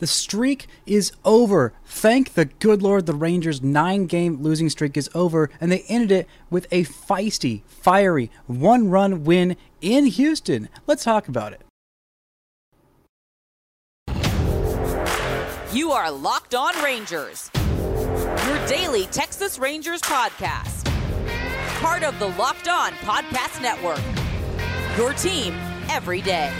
The streak is over. Thank the good Lord, the Rangers' nine game losing streak is over, and they ended it with a feisty, fiery, one run win in Houston. Let's talk about it. You are Locked On Rangers, your daily Texas Rangers podcast. Part of the Locked On Podcast Network. Your team every day.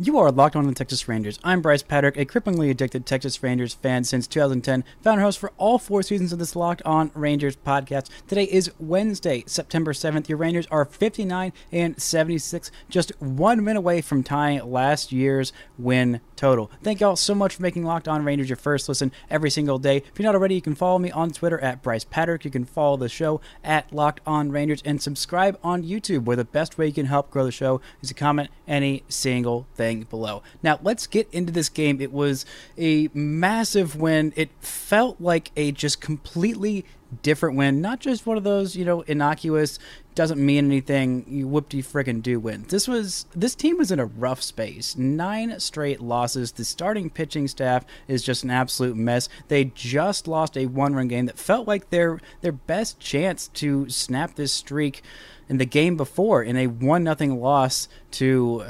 You are locked on the Texas Rangers. I'm Bryce Patrick, a cripplingly addicted Texas Rangers fan since 2010, founder host for all four seasons of this Locked On Rangers podcast. Today is Wednesday, September 7th. Your Rangers are 59 and 76, just one win away from tying last year's win total. Thank y'all so much for making Locked On Rangers your first listen every single day. If you're not already, you can follow me on Twitter at Bryce Patrick. You can follow the show at Locked On Rangers and subscribe on YouTube, where the best way you can help grow the show is to comment any single thing below. Now, let's get into this game. It was a massive win. It felt like a just completely different win, not just one of those, you know, innocuous, doesn't mean anything, you whoop-de frickin' do win. This was this team was in a rough space. Nine straight losses. The starting pitching staff is just an absolute mess. They just lost a one-run game that felt like their their best chance to snap this streak in the game before in a one nothing loss to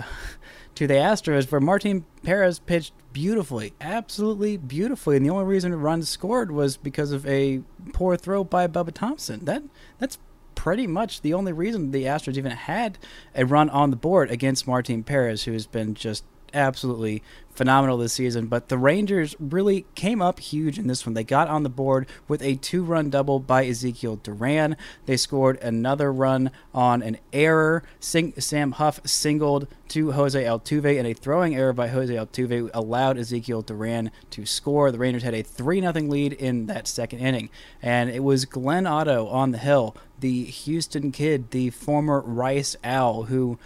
to the Astros, where Martin Perez pitched beautifully, absolutely beautifully, and the only reason a runs scored was because of a poor throw by Bubba Thompson. That that's pretty much the only reason the Astros even had a run on the board against Martin Perez, who has been just absolutely phenomenal this season. But the Rangers really came up huge in this one. They got on the board with a two run double by Ezekiel Duran. They scored another run on an error. Sing- Sam Huff singled to Jose Altuve, and a throwing error by Jose Altuve allowed Ezekiel Duran to score. The Rangers had a 3 0 lead in that second inning. And it was Glenn Otto on the hill, the Houston kid, the former Rice Owl, who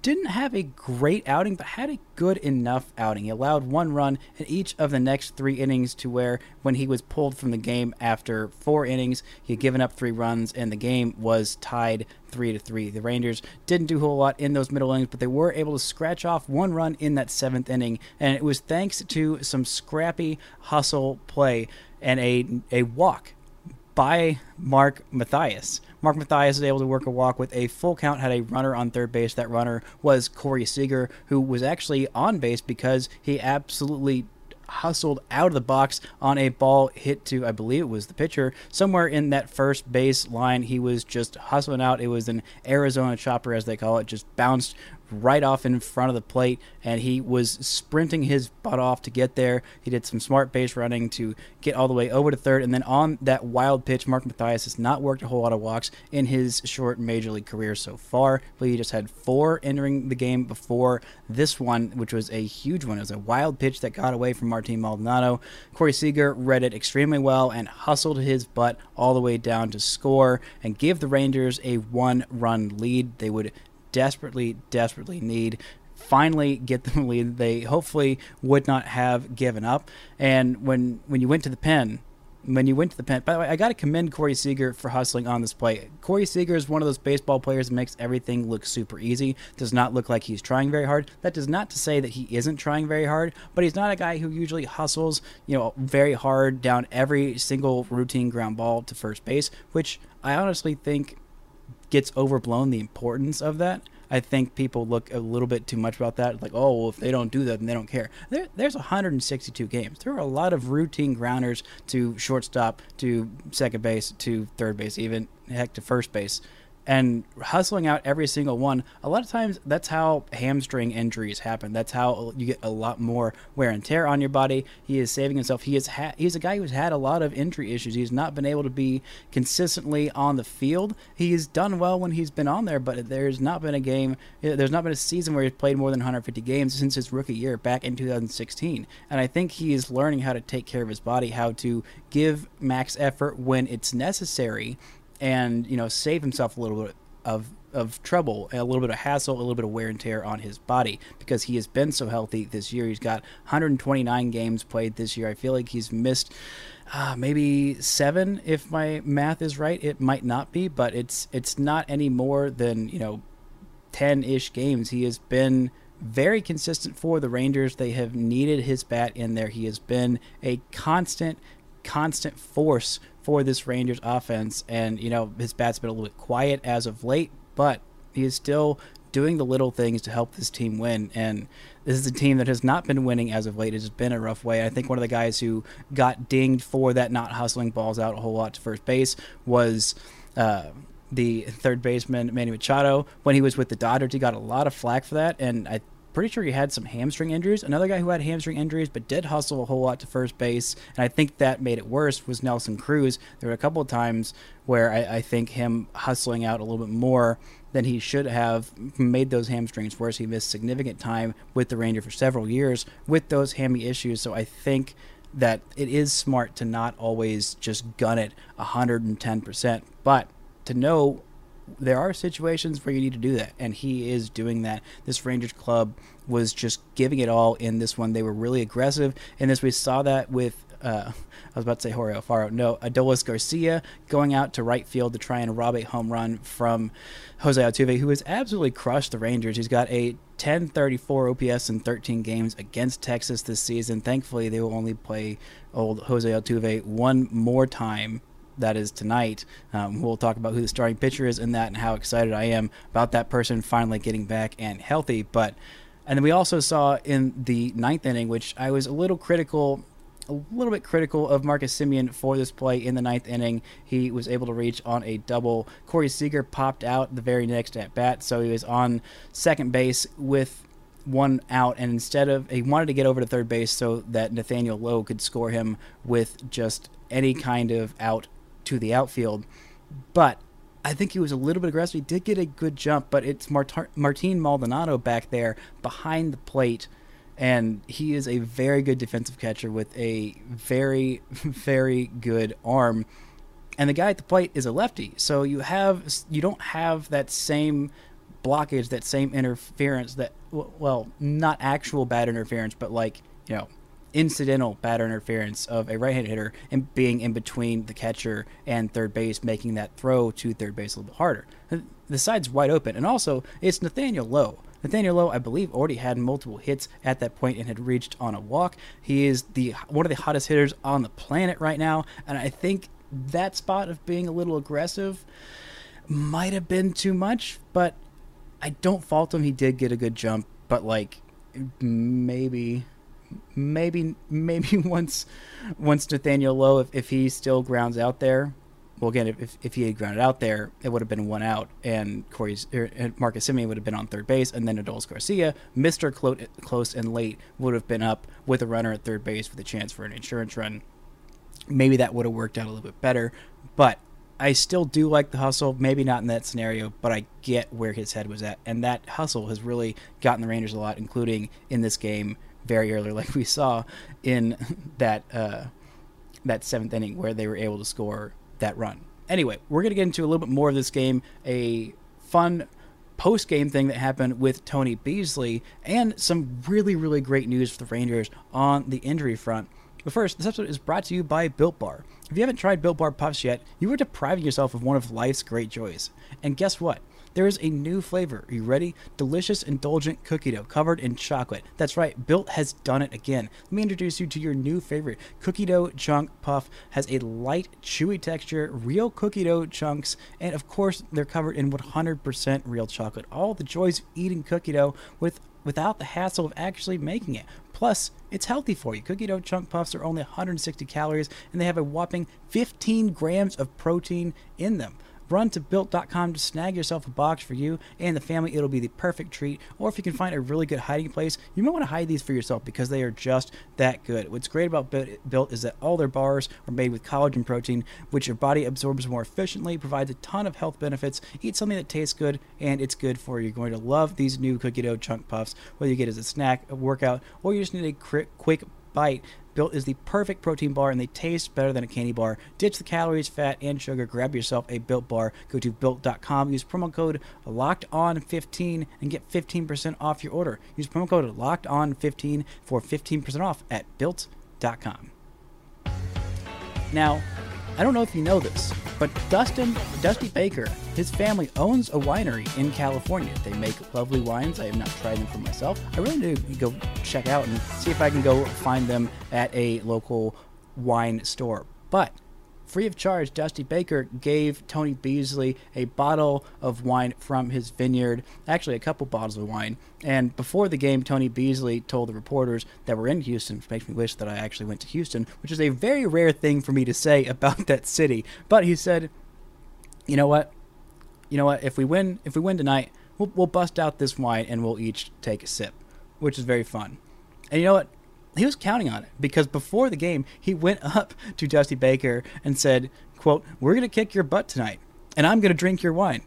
didn't have a great outing, but had a good enough outing. He allowed one run in each of the next three innings to where, when he was pulled from the game after four innings, he had given up three runs, and the game was tied three to three. The Rangers didn't do a whole lot in those middle innings, but they were able to scratch off one run in that seventh inning, and it was thanks to some scrappy hustle play and a a walk by Mark Mathias. Mark Mathias was able to work a walk with a full count, had a runner on third base. That runner was Corey Seager, who was actually on base because he absolutely hustled out of the box on a ball hit to, I believe it was the pitcher, somewhere in that first base line. He was just hustling out. It was an Arizona chopper, as they call it, just bounced right off in front of the plate, and he was sprinting his butt off to get there. He did some smart base running to get all the way over to third, and then on that wild pitch, Mark Mathias has not worked a whole lot of walks in his short major league career so far. But he just had four entering the game before this one, which was a huge one. It was a wild pitch that got away from Martin Maldonado. Corey Seager read it extremely well and hustled his butt all the way down to score and give the Rangers a one-run lead. They would desperately, desperately need finally get them lead they hopefully would not have given up. And when when you went to the pen, when you went to the pen, by the way, I got to commend Corey Seager for hustling on this play. Corey Seager is one of those baseball players that makes everything look super easy. Does not look like he's trying very hard. That does not to say that he isn't trying very hard, but he's not a guy who usually hustles, you know, very hard down every single routine ground ball to first base, which I honestly think gets overblown the importance of that. I think people look a little bit too much about that. Like, oh, well, if they don't do that, then they don't care. There, there's 162 games. There are a lot of routine grounders to shortstop, to second base, to third base, even heck to first base and hustling out every single one. A lot of times, that's how hamstring injuries happen. That's how you get a lot more wear and tear on your body. He is saving himself. He is ha- he's a guy who's had a lot of injury issues. He's not been able to be consistently on the field. He's done well when he's been on there, but there's not been a game. Eh, there's not been a season where he's played more than 150 games since his rookie year back in 2016. And I think he is learning how to take care of his body, how to give max effort when it's necessary and you know save himself a little bit of of trouble, a little bit of hassle, a little bit of wear and tear on his body because he has been so healthy this year. He's got 129 games played this year. I feel like he's missed uh, maybe seven, if my math is right. It might not be, but it's it's not any more than you know, 10 ish games. He has been very consistent for the Rangers. They have needed his bat in there. He has been a constant, constant force for this Rangers offense. And, you know, his bat's been a little bit quiet as of late, but he is still doing the little things to help this team win. And this is a team that has not been winning as of late. It's been a rough way. I think one of the guys who got dinged for that not hustling balls out a whole lot to first base was. Uh, the third baseman Manny Machado when he was with the Dodgers. He got a lot of flack for that, and I pretty sure he had some hamstring injuries. Another guy who had hamstring injuries but did hustle a whole lot to first base, and I think that made it worse was Nelson Cruz. There were a couple of times where I, I think him hustling out a little bit more than he should have made those hamstrings worse. He missed significant time with the Ranger for several years with those hammy issues. So I think that it is smart to not always just gun it 110%, but to know there are situations where you need to do that, and he is doing that. This Rangers club was just giving it all in this one. They were really aggressive in this. We saw that with. Uh, I was about to say Jorge Alfaro. No, Adolis Garcia going out to right field to try and rob a home run from Jose Altuve, who has absolutely crushed the Rangers. He's got a 1034 OPS in 13 games against Texas this season. Thankfully, they will only play old Jose Altuve one more time that is tonight. Um, we'll talk about who the starting pitcher is in that and how excited I am about that person finally getting back and healthy. But and then we also saw in the ninth inning, which I was a little critical. A little bit critical of Marcus Semien for this play in the ninth inning. He was able to reach on a double. Corey Seager popped out the very next at bat, so he was on second base with one out, and instead of he wanted to get over to third base so that Nathaniel Lowe could score him with just any kind of out to the outfield. But I think he was a little bit aggressive. He did get a good jump, but it's Mart- Martin Maldonado back there behind the plate. And he is a very good defensive catcher with a very, very good arm. And the guy at the plate is a lefty. So you have you don't have that same blockage, that same interference that well, not actual bad interference, but like, you know, incidental batter interference of a right-handed hitter and being in between the catcher and third base, making that throw to third base a little bit harder. The side's wide open, and also it's Nathaniel Lowe. Nathaniel Lowe, I believe, already had multiple hits at that point and had reached on a walk. He is the one of the hottest hitters on the planet right now, and I think that spot of being a little aggressive might have been too much, but I don't fault him. He did get a good jump, but like maybe maybe maybe once once Nathaniel Lowe, if, if he still grounds out there, well again if, if he had grounded out there, it would have been one out, and Corey's er, Marcus Semien would have been on third base, and then Adolis Garcia, Mister Close and late, would have been up with a runner at third base with a chance for an insurance run. Maybe that would have worked out a little bit better, but I still do like the hustle. Maybe not in that scenario, but I get where his head was at, and that hustle has really gotten the Rangers a lot, including in this game very early, like we saw in that uh, that seventh inning where they were able to score that run. Anyway, we're gonna get into a little bit more of this game. A fun post game thing that happened with Tony Beasley, and some really, really great news for the Rangers on the injury front. But first, this episode is brought to you by Built Bar. If you haven't tried Built Bar Puffs yet, you are depriving yourself of one of life's great joys. And guess what? There is a new flavor. Are you ready? Delicious, indulgent cookie dough covered in chocolate. That's right, Built has done it again. Let me introduce you to your new favorite. Cookie dough chunk puff has a light, chewy texture, real cookie dough chunks, and of course, they're covered in 100% real chocolate. All the joys of eating cookie dough with without the hassle of actually making it. Plus, it's healthy for you. Cookie dough chunk puffs are only 160 calories and they have a whopping 15 grams of protein in them. Run to built.com to snag yourself a box for you and the family. It'll be the perfect treat. Or if you can find a really good hiding place, you might want to hide these for yourself because they are just that good. What's great about Built is that all their bars are made with collagen protein, which your body absorbs more efficiently, provides a ton of health benefits. Eat something that tastes good and it's good for you. You're going to love these new cookie dough chunk puffs, whether you get it as a snack, a workout, or you just need a quick bite Built is the perfect protein bar and they taste better than a candy bar. Ditch the calories, fat, and sugar. Grab yourself a Built bar. Go to built.com. Use promo code locked on 15 and get 15% off your order. Use promo code locked on 15 for 15% off at built.com. Now, I don't know if you know this, but Dustin Dusty Baker, his family owns a winery in California. They make lovely wines. I have not tried them for myself. I really need to go check out and see if I can go find them at a local wine store. But Free of charge, Dusty Baker gave Tony Beasley a bottle of wine from his vineyard, actually, a couple bottles of wine. And before the game, Tony Beasley told the reporters that were in Houston, which makes me wish that I actually went to Houston, which is a very rare thing for me to say about that city. But he said, you know what? You know what? If we win, if we win tonight, we'll, we'll bust out this wine and we'll each take a sip, which is very fun. And you know what? He was counting on it because before the game he went up to Dusty Baker and said, "quote We're going to kick your butt tonight, and I'm going to drink your wine."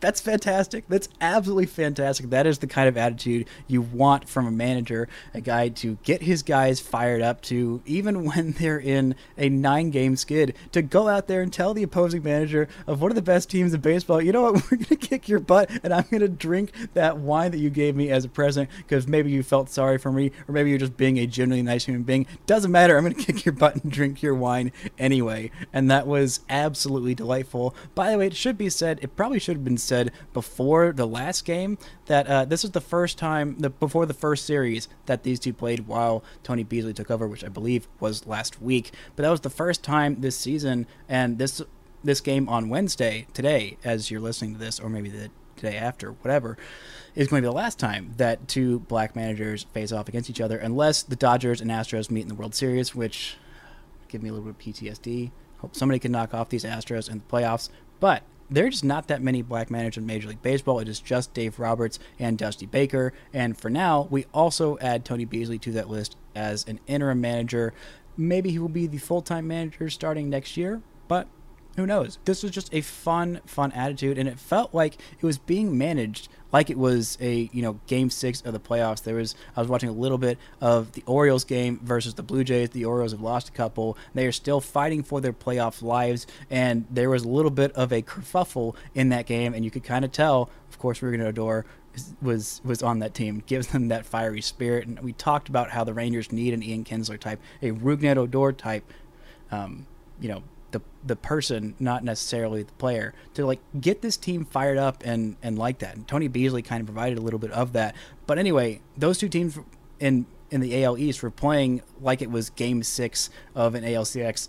That's fantastic. That's absolutely fantastic. That is the kind of attitude you want from a manager, a guy to get his guys fired up to, even when they're in a nine game skid, to go out there and tell the opposing manager of one of the best teams in baseball, you know what, we're going to kick your butt and I'm going to drink that wine that you gave me as a present because maybe you felt sorry for me or maybe you're just being a genuinely nice human being. Doesn't matter. I'm going to kick your butt and drink your wine anyway. And that was absolutely delightful. By the way, it should be said, it probably should have been said before the last game that uh, this was the first time the, before the first series that these two played while Tony Beasley took over, which I believe was last week. But that was the first time this season, and this this game on Wednesday today, as you're listening to this, or maybe the day after, whatever, is going to be the last time that two black managers face off against each other, unless the Dodgers and Astros meet in the World Series, which give me a little bit of PTSD. Hope somebody can knock off these Astros in the playoffs. But there's just not that many black managers in Major League Baseball. It is just Dave Roberts and Dusty Baker. And for now, we also add Tony Beasley to that list as an interim manager. Maybe he will be the full time manager starting next year, but who knows? This was just a fun, fun attitude, and it felt like it was being managed like it was a you know game six of the playoffs. There was I was watching a little bit of the Orioles game versus the Blue Jays. The Orioles have lost a couple. They are still fighting for their playoff lives, and there was a little bit of a kerfuffle in that game, and you could kind of tell. Of course, Rougned Odor was was on that team, gives them that fiery spirit. And we talked about how the Rangers need an Ian Kinsler type, a Rougned Odor type, um, you know, the the person, not necessarily the player, to like get this team fired up and and like that. And Tony Beasley kind of provided a little bit of that. But anyway, those two teams in in the AL East were playing like it was Game Six of an ALCS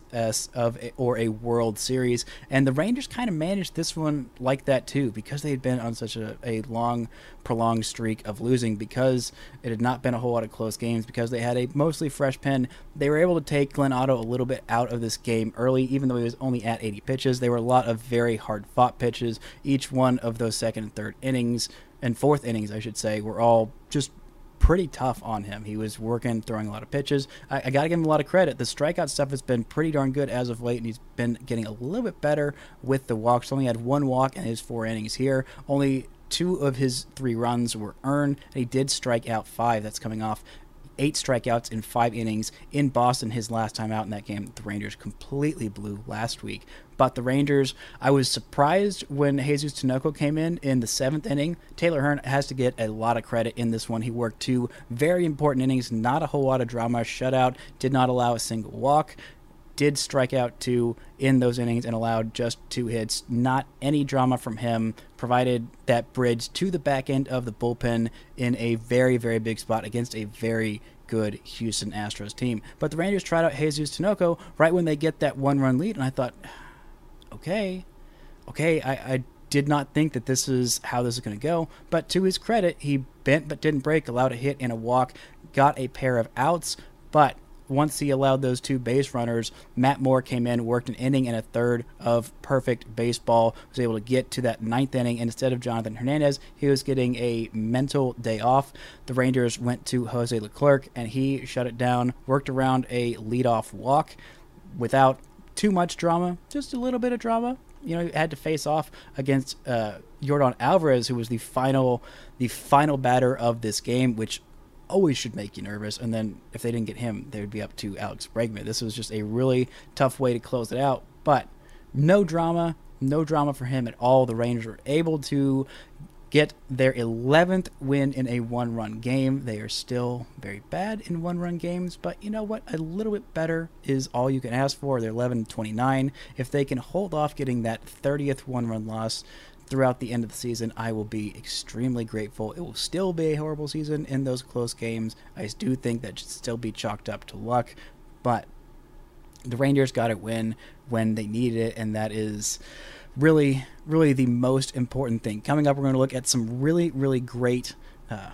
of a, or a World Series, and the Rangers kind of managed this one like that too because they had been on such a, a long, prolonged streak of losing. Because it had not been a whole lot of close games. Because they had a mostly fresh pen, they were able to take Glenn Otto a little bit out of this game early, even though he was only at 80 pitches. There were a lot of very hard fought pitches. Each one of those second and third innings and fourth innings, I should say, were all just pretty tough on him. He was working, throwing a lot of pitches. I, I got to give him a lot of credit. The strikeout stuff has been pretty darn good as of late, and he's been getting a little bit better with the walks. Only had one walk in his four innings here. Only two of his three runs were earned, and he did strike out five. That's coming off eight strikeouts in five innings in Boston his last time out in that game. The Rangers completely blew last week. But the Rangers, I was surprised when Jesus Tinoco came in in the seventh inning. Taylor Hearn has to get a lot of credit in this one. He worked two very important innings, not a whole lot of drama. Shutout, did not allow a single walk did strike out two in those innings and allowed just two hits. Not any drama from him. Provided that bridge to the back end of the bullpen in a very, very big spot against a very good Houston Astros team. But the Rangers tried out Jesus Tinoco right when they get that one run lead, and I thought, okay, okay, I, I did not think that this is how this is going to go. But to his credit, he bent but didn't break, allowed a hit and a walk, got a pair of outs. But once he allowed those two base runners, Matt Moore came in, worked an inning and a third of perfect baseball, was able to get to that ninth inning. And instead of Jonathan Hernandez, he was getting a mental day off. The Rangers went to Jose Leclerc, and he shut it down, worked around a leadoff walk without too much drama, just a little bit of drama. You know, he had to face off against uh, Yordan Alvarez, who was the final, the final batter of this game, which always should make you nervous. And then if they didn't get him, they would be up to Alex Bregman. This was just a really tough way to close it out. But no drama, no drama for him at all. The Rangers were able to get their 11th win in a one run game. They are still very bad in one run games, but you know what? A little bit better is all you can ask for. They're 11 29. If they can hold off getting that 30th one run loss throughout the end of the season, I will be extremely grateful. It will still be a horrible season in those close games. I do think that should still be chalked up to luck, but the Rangers got it win when they needed it, and that is really, really the most important thing. Coming up, we're going to look at some really, really great uh,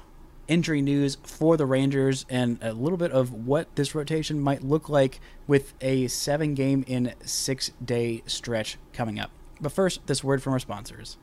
injury news for the Rangers and a little bit of what this rotation might look like with a seven game in six day stretch coming up. But first, this word from our sponsors.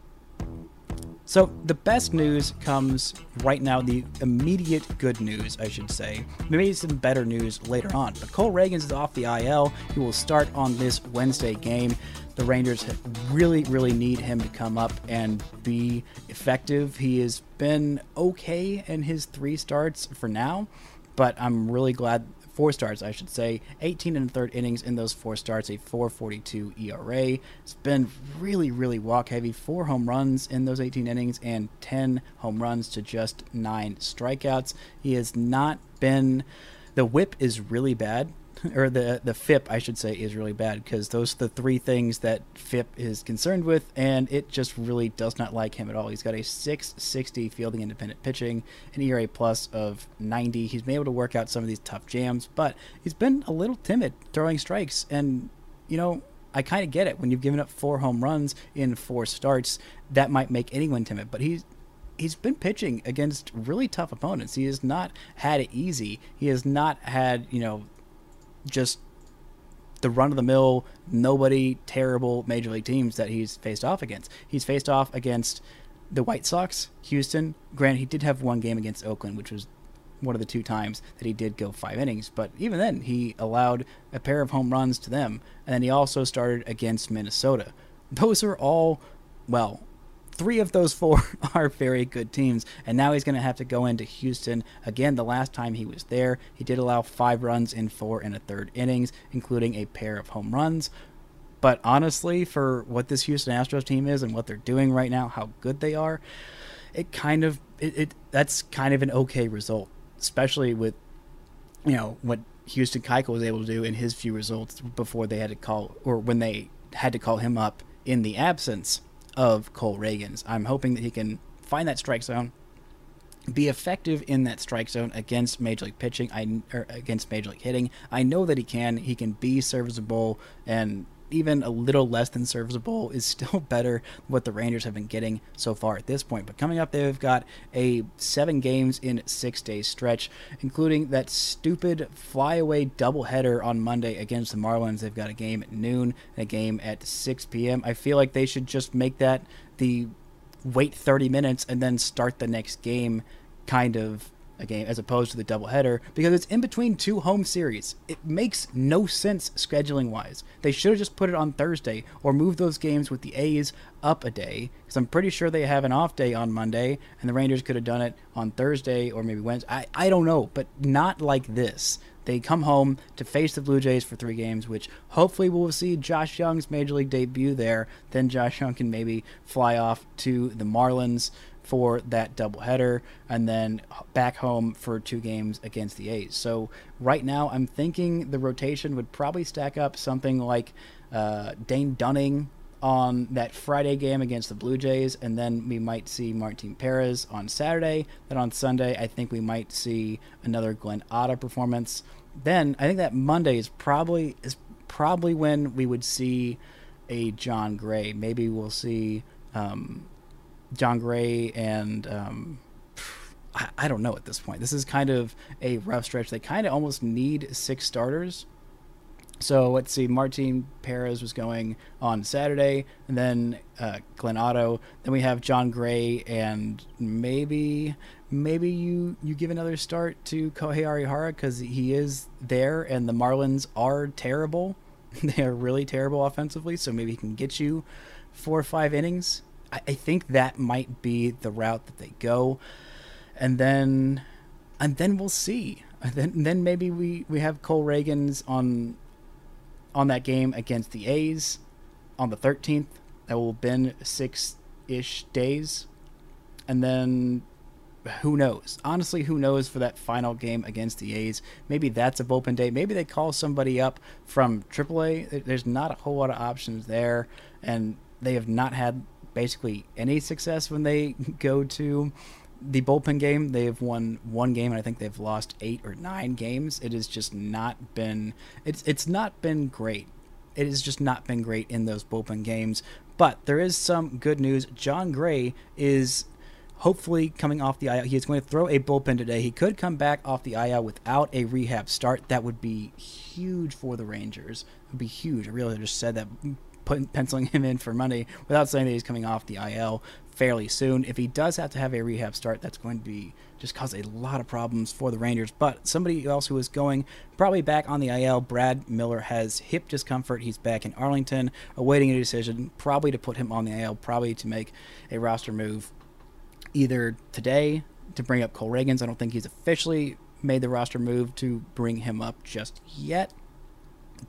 So, the best news comes right now, the immediate good news, I should say. Maybe some better news later on. But Cole Ragans is off the IL. He will start on this Wednesday game. The Rangers really, really need him to come up and be effective. He has been okay in his three starts for now, but I'm really glad four starts, I should say. 18 and third innings in those four starts, a 4.42 ERA. It's been really, really walk heavy. Four home runs in those 18 innings and 10 home runs to just nine strikeouts. He has not been. The whip is really bad or the the FIP I should say is really bad because those are the three things that FIP is concerned with, and it just really does not like him at all. He's got a 660 fielding independent pitching, an ERA plus of 90. He's been able to work out some of these tough jams, but he's been a little timid throwing strikes, and you know. I kind of get it. When you've given up four home runs in four starts, that might make anyone timid. But he's he's been pitching against really tough opponents. He has not had it easy. He has not had, you know, just the run of the mill, nobody terrible major league teams that he's faced off against. He's faced off against the White Sox, Houston. Grant, he did have one game against Oakland, which was one of the two times that he did go five innings. But even then, he allowed a pair of home runs to them. And then he also started against Minnesota. Those are all, well, three of those four are very good teams. And now he's going to have to go into Houston again. The last time he was there, he did allow five runs in four and a third innings, including a pair of home runs. But honestly, for what this Houston Astros team is and what they're doing right now, how good they are, it kind of it, it that's kind of an okay result, especially with you know what Houston Keuchel was able to do in his few results before they had to call or when they had to call him up in the absence of Cole Ragans. I'm hoping that he can find that strike zone, be effective in that strike zone against Major League pitching, I or against Major League hitting. I know that he can. He can be serviceable and even a little less than serviceable is still better than what the Rangers have been getting so far at this point. But coming up, they've got a seven games in six days stretch, including that stupid flyaway doubleheader on Monday against the Marlins. They've got a game at noon and a game at 6 p.m. I feel like they should just make that the wait 30 minutes and then start the next game kind of a game as opposed to the doubleheader because it's in between two home series. It makes no sense scheduling wise. They should have just put it on Thursday or move those games with the A's up a day because I'm pretty sure they have an off day on Monday and the Rangers could have done it on Thursday or maybe Wednesday. I, I don't know, but not like this. They come home to face the Blue Jays for three games, which hopefully we'll see Josh Jung's major league debut there. Then Josh Jung can maybe fly off to the Marlins for that doubleheader, and then back home for two games against the A's. So right now, I'm thinking the rotation would probably stack up something like uh, Dane Dunning on that Friday game against the Blue Jays, and then we might see Martin Perez on Saturday. Then on Sunday, I think we might see another Glenn Otto performance. Then I think that Monday is probably is probably when we would see a Jon Gray. Maybe we'll see um, Jon Gray and um, I, I, don't know at this point. This is kind of a rough stretch. They kind of almost need six starters. So let's see. Martin Perez was going on Saturday, and then uh, Glenn Otto. Then we have Jon Gray, and maybe maybe you you give another start to Kohei Arihara because he is there, and the Marlins are terrible. they are really terrible offensively. So maybe he can get you four or five innings I, I think that might be the route that they go. And then and then we'll see. And then then maybe we we have Cole Ragans on on that game against the A's on the 13th. That will have been six ish days, and then who knows? Honestly, who knows for that final game against the A's? Maybe that's a bullpen day. Maybe they call somebody up from AAA. There's not a whole lot of options there, and they have not had basically any success when they go to the bullpen game. They have won one game, and I think they've lost eight or nine games. It has just not been. It's it's not been great. It has just not been great in those bullpen games. But there is some good news. Jon Gray is hopefully coming off the IL. He is going to throw a bullpen today. He could come back off the IL without a rehab start. That would be huge for the Rangers. It would be huge. I really just said that, putting penciling him in for money without saying that he's coming off the IL fairly soon. If he does have to have a rehab start, that's going to be just cause a lot of problems for the Rangers. But somebody else who is going probably back on the IL, Brad Miller has hip discomfort. He's back in Arlington, awaiting a decision, probably to put him on the IL, probably to make a roster move either today to bring up Cole Ragans. I don't think he's officially made the roster move to bring him up just yet.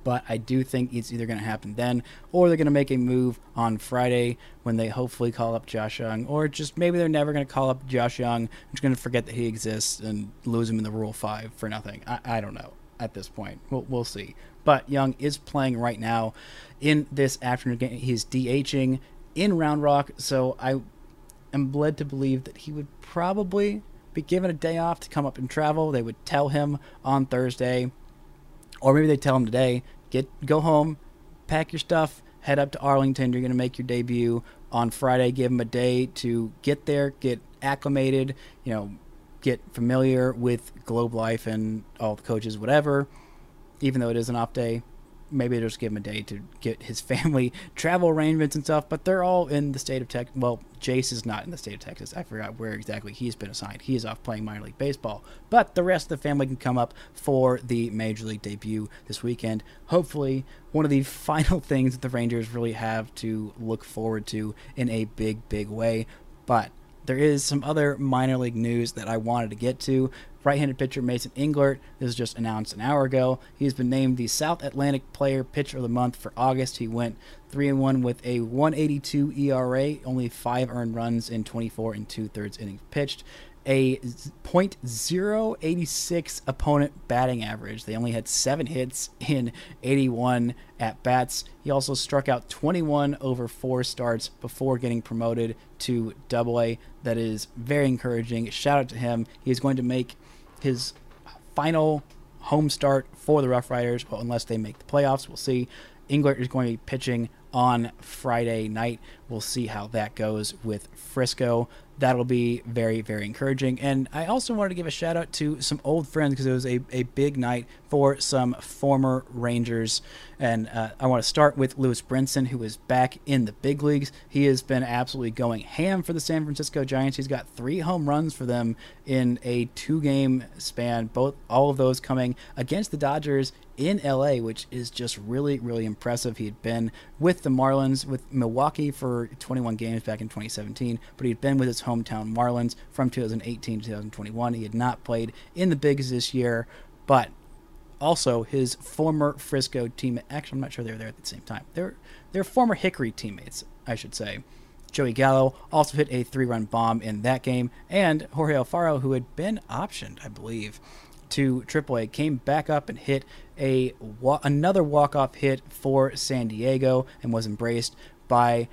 But I do think it's either going to happen then, or they're going to make a move on Friday when they hopefully call up Josh Jung, or just maybe they're never going to call up Josh Jung. I'm just going to forget that he exists and lose him in the Rule 5 for nothing. I, I don't know at this point. We'll, we'll see. But Jung is playing right now in this afternoon game. He's DHing in Round Rock, so I am led to believe that he would probably be given a day off to come up and travel. They would tell him on Thursday, or maybe they tell him today, get go home, pack your stuff, head up to Arlington. You're going to make your debut on Friday. Give him a day to get there, get acclimated, you know, get familiar with Globe Life and all the coaches, whatever. Even though it is an off day, maybe just give him a day to get his family travel arrangements and stuff. But they're all in the state of Texas. Well, Jace is not in the state of Texas. I forgot where exactly he's been assigned. He is off playing minor league baseball. But the rest of the family can come up for the major league debut this weekend. Hopefully, one of the final things that the Rangers really have to look forward to in a big, big way. But there is some other minor league news that I wanted to get to. Right-handed pitcher Mason Englert this was just announced an hour ago. He's been named the South Atlantic Player Pitcher of the Month for August. He went three and one with a 182 ERA, only five earned runs in 24 and two thirds innings pitched a .086 opponent batting average. They only had seven hits in 81 at bats. He also struck out 21 over four starts before getting promoted to Double A. That is very encouraging. Shout out to him. He is going to make his final home start for the Rough Riders. Well, unless they make the playoffs, we'll see. Englert is going to be pitching on Friday night. We'll see how that goes with Frisco that'll be very, very encouraging. And I also wanted to give a shout out to some old friends because it was a, a big night for some former Rangers. And uh, I want to start with Lewis Brinson, who is back in the big leagues. He has been absolutely going ham for the San Francisco Giants. He's got three home runs for them in a two game span, both all of those coming against the Dodgers in LA, which is just really, really impressive. He had been with the Marlins, with Milwaukee for 21 games back in 2017, but he'd been with his hometown Marlins from 2018 to 2021. He had not played in the bigs this year, but also his former Frisco teammate. Actually, I'm not sure they were there at the same time. They're they're former Hickory teammates, I should say. Joey Gallo also hit a three-run bomb in that game, and Jorge Alfaro, who had been optioned, I believe, to AAA, came back up and hit a another walk-off hit for San Diego and was embraced by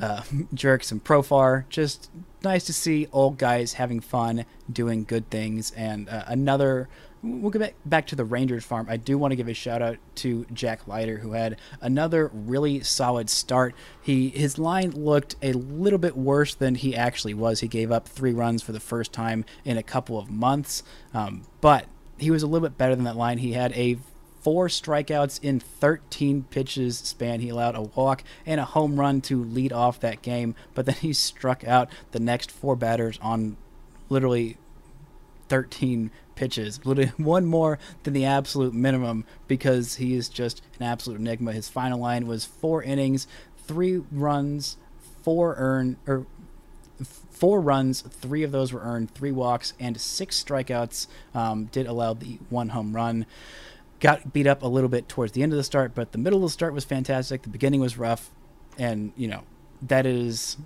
uh, Jurickson and Profar. Just nice to see old guys having fun, doing good things, and uh, another. We'll get back, back to the Rangers farm. I do want to give a shout out to Jack Leiter, who had another really solid start. He his line looked a little bit worse than he actually was. He gave up three runs for the first time in a couple of months, um, but he was a little bit better than that line. He had a four strikeouts in 13 pitches span. He allowed a walk and a home run to lead off that game, but then he struck out the next four batters on literally 13 pitches, literally one more than the absolute minimum because he is just an absolute enigma. His final line was four innings, three runs, four earned or four runs, three of those were earned, three walks, and six strikeouts. Um, did allow the one home run. Got beat up a little bit towards the end of the start, but the middle of the start was fantastic. The beginning was rough, and you know that is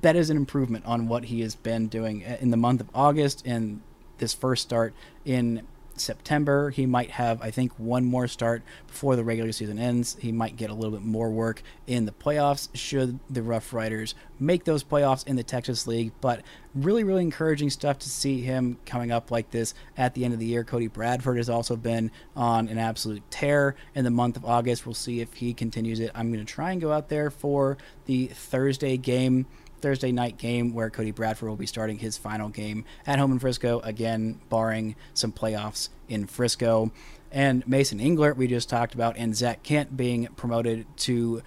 that is an improvement on what he has been doing uh, in the month of August and this first start in September. He might have, I think, one more start before the regular season ends. He might get a little bit more work in the playoffs should the Rough Riders make those playoffs in the Texas League. But really, really encouraging stuff to see him coming up like this at the end of the year. Cody Bradford has also been on an absolute tear in the month of August. We'll see if he continues it. I'm going to try and go out there for the Thursday game Thursday night game where Cody Bradford will be starting his final game at home in Frisco, again, barring some playoffs in Frisco. And Mason Englert, we just talked about, and Zak Kent being promoted to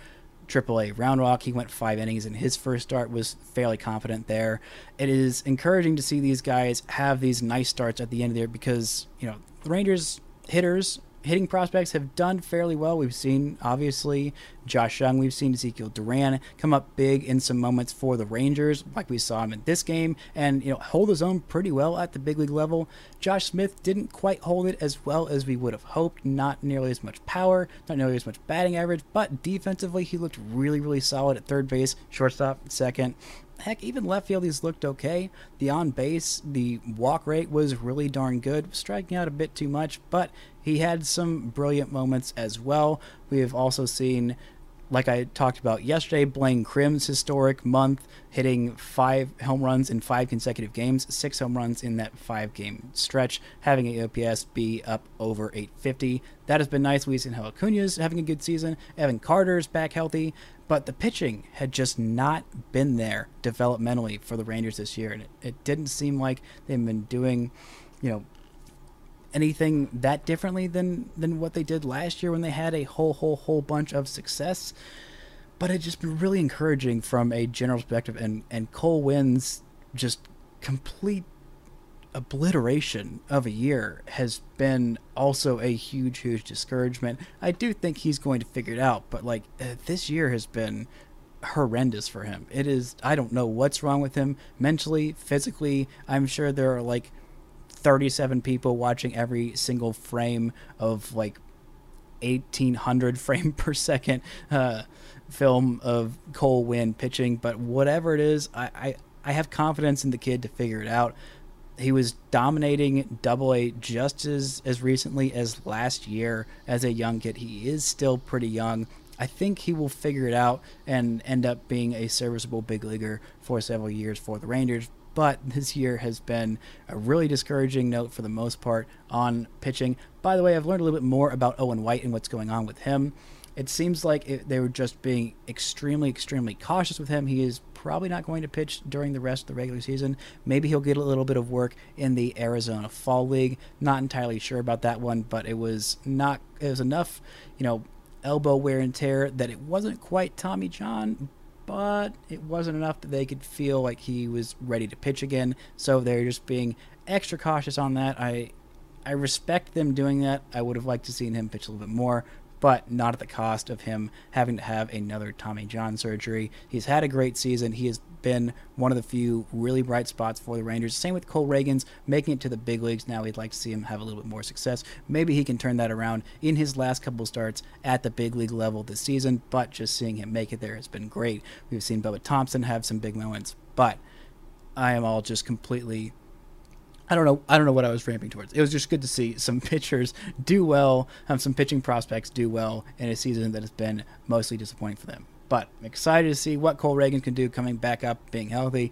AAA Round Rock. He went five innings in his first start, was fairly confident there. It is encouraging to see these guys have these nice starts at the end of the year because, you know, the Rangers hitters hitting prospects have done fairly well. We've seen, obviously, Josh Jung, We've seen Ezekiel Duran come up big in some moments for the Rangers, like we saw him in this game, and you know hold his own pretty well at the big league level. Josh Smith didn't quite hold it as well as we would have hoped. Not nearly as much power, not nearly as much batting average, but defensively he looked really, really solid at third base, shortstop, second heck, even left field, he's looked okay. The on base, the walk rate was really darn good, striking out a bit too much, but he had some brilliant moments as well. We have also seen, like I talked about yesterday, Blaine Crim's historic month, hitting five home runs in five consecutive games, six home runs in that five game stretch, having a OPS be up over 850. That has been nice. We've seen Acuna's having a good season. Evan Carter's back healthy, but the pitching had just not been there developmentally for the Rangers this year, and it, it didn't seem like they've been doing, you know, anything that differently than than what they did last year when they had a whole whole whole bunch of success. But it's just been really encouraging from a general perspective, and and Cole Winn's just complete obliteration of a year has been also a huge huge discouragement. I do think he's going to figure it out, but like uh, this year has been horrendous for him. It is I don't know what's wrong with him mentally, physically. I'm sure there are like 37 people watching every single frame of like 1800 frame per second uh, film of Cole Winn pitching. But whatever it is, I, I, I have confidence in the kid to figure it out. He was dominating Double A just as as recently as last year as a young kid. He is still pretty young. I think he will figure it out and end up being a serviceable big leaguer for several years for the Rangers but this year has been a really discouraging note for the most part on pitching. By the way, I've learned a little bit more about Owen White and what's going on with him. It seems like it, they were just being extremely, extremely cautious with him. He is probably not going to pitch during the rest of the regular season. Maybe he'll get a little bit of work in the Arizona Fall League. Not entirely sure about that one, but it was not. It was enough, you know, elbow wear and tear that it wasn't quite Tommy John, but it wasn't enough that they could feel like he was ready to pitch again. So they're just being extra cautious on that. I I respect them doing that. I would have liked to seen him pitch a little bit more, but not at the cost of him having to have another Tommy John surgery. He's had a great season. He has been one of the few really bright spots for the Rangers. Same with Cole Ragans making it to the big leagues. Now we'd like to see him have a little bit more success. Maybe he can turn that around in his last couple starts at the big league level this season, but just seeing him make it there has been great. We've seen Bubba Thompson have some big moments, but I am all just completely I don't know. I don't know what I was ramping towards. It was just good to see some pitchers do well, have some pitching prospects do well in a season that has been mostly disappointing for them. But I'm excited to see what Cole Reagan can do coming back up, being healthy.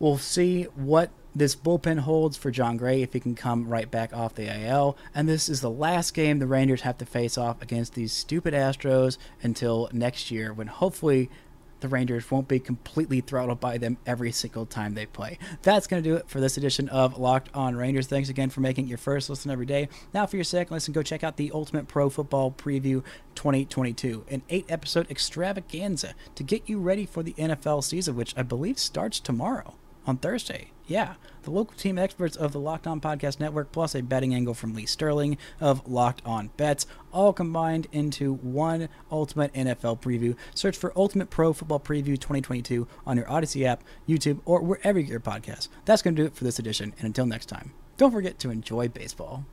We'll see what this bullpen holds for Jon Gray if he can come right back off the IL. And this is the last game the Rangers have to face off against these stupid Astros until next year, when hopefully the Rangers won't be completely throttled by them every single time they play. That's going to do it for this edition of Locked On Rangers. Thanks again for making your first listen every day. Now, for your second listen, go check out the Ultimate Pro Football Preview 2022, an eight episode extravaganza to get you ready for the NFL season, which I believe starts tomorrow. On Thursday. Yeah, the local team experts of the Locked On Podcast Network, plus a betting angle from Lee Sterling of Locked On Bets, all combined into one ultimate NFL preview. Search for Ultimate Pro Football Preview 2022 on your Odyssey app, YouTube, or wherever you get your podcasts. That's going to do it for this edition, and until next time, don't forget to enjoy baseball.